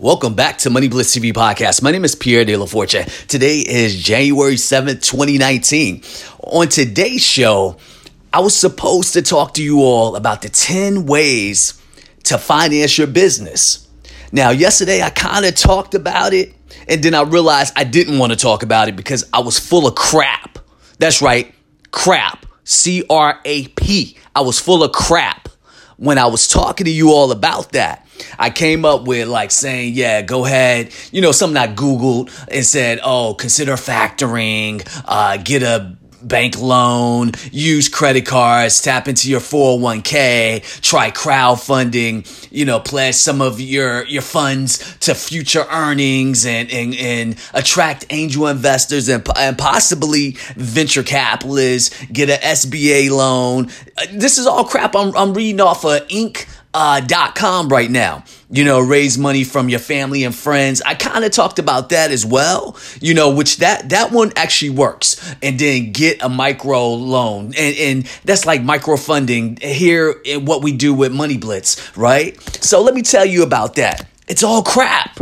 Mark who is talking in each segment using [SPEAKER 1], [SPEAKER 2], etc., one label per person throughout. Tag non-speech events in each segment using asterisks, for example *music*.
[SPEAKER 1] Welcome back to Money Blitz TV podcast. My name is Pierre De La Force. Today is January 7th, 2019. On today's show, I was supposed to talk to you all about the 10 ways to finance your business. Now, yesterday I kind of talked about it, and then I realized I didn't want to talk about it because I was full of crap. That's right, crap. C R A P. I was full of crap when I was talking to you all about that. I came up with like saying, yeah, go ahead, you know, something I Googled and said, oh, consider factoring, uh, get a bank loan, use credit cards, tap into your 401k, try crowdfunding, you know, pledge some of your, your funds to future earnings and, and, and attract angel investors and, and possibly venture capitalists, get an SBA loan. Uh, this is all crap I'm, I'm reading off of Inc uh, dot com right now. You know, raise money from your family and friends. I kind of talked about that as well. You know, which that that one actually works. And then get a micro loan, and and that's like micro funding here in what we do with Money Blitz, right? So let me tell you about that. It's all crap.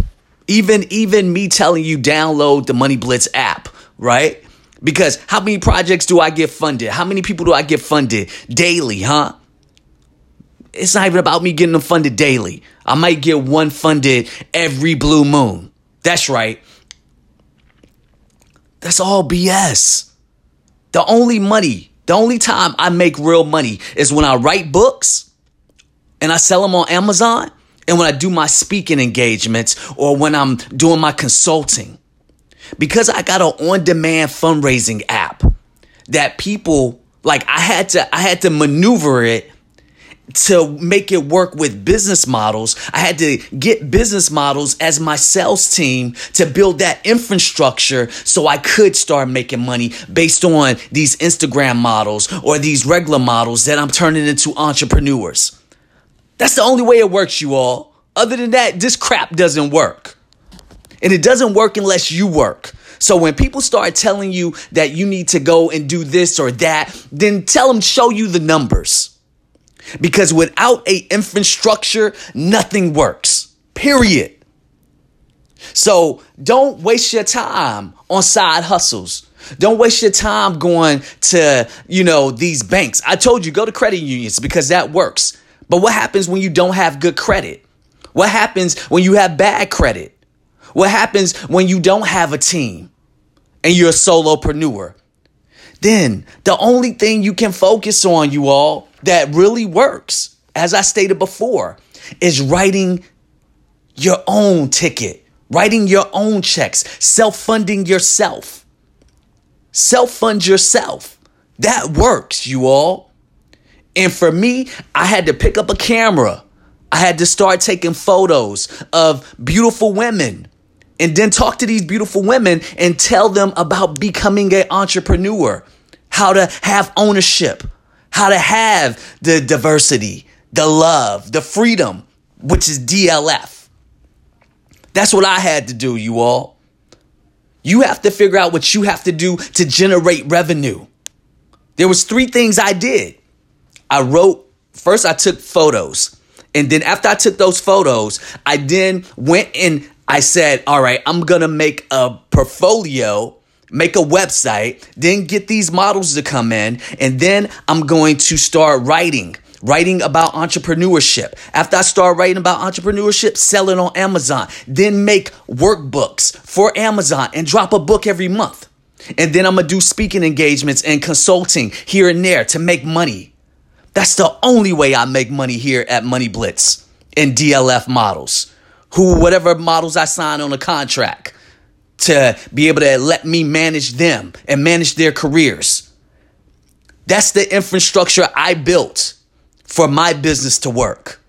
[SPEAKER 1] Even even me telling you download the Money Blitz app, right? Because how many projects do I get funded? How many people do I get funded daily, huh? It's not even about me getting them funded daily. I might get one funded every blue moon. That's right. That's all BS. The only money, the only time I make real money is when I write books and I sell them on Amazon and when I do my speaking engagements or when I'm doing my consulting. Because I got an on-demand fundraising app that people like I had to I had to maneuver it to make it work with business models, I had to get business models as my sales team to build that infrastructure so I could start making money based on these Instagram models or these regular models that I'm turning into entrepreneurs. That's the only way it works, you all. Other than that, this crap doesn't work. And it doesn't work unless you work. So when people start telling you that you need to go and do this or that, then tell them show you the numbers. Because without a infrastructure, nothing works. Period. So don't waste your time on side hustles. Don't waste your time going to, you know, these banks. I told you go to credit unions because that works. But what happens when you don't have good credit? What happens when you have bad credit? What happens when you don't have a team and you're a solopreneur? Then the only thing you can focus on, you all, that really works, as I stated before, is writing your own ticket, writing your own checks, self funding yourself. Self fund yourself. That works, you all. And for me, I had to pick up a camera. I had to start taking photos of beautiful women and then talk to these beautiful women and tell them about becoming an entrepreneur, how to have ownership, how to have the diversity, the love, the freedom, which is DLF. That's what I had to do, you all. You have to figure out what you have to do to generate revenue. There was three things I did. I wrote, first I took photos. And then after I took those photos, I then went and I said, all right, I'm going to make a portfolio make a website, then get these models to come in, and then I'm going to start writing. Writing about entrepreneurship. After I start writing about entrepreneurship, sell it on Amazon. Then make workbooks for Amazon and drop a book every month. And then I'm gonna do speaking engagements and consulting here and there to make money. That's the only way I make money here at Money Blitz and DLF models. Who, whatever models I sign on a contract to be able to let me manage them and manage their careers. That's the infrastructure I built for my business to work.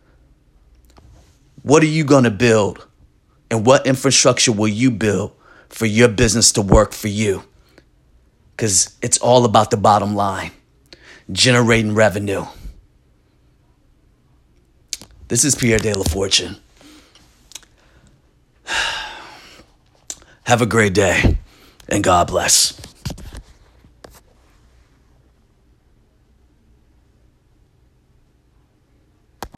[SPEAKER 1] What are you going to build? And what infrastructure will you build for your business to work for you? Because it's all about the bottom line generating revenue. This is Pierre De La Fortune. *sighs* Have a great day and God bless.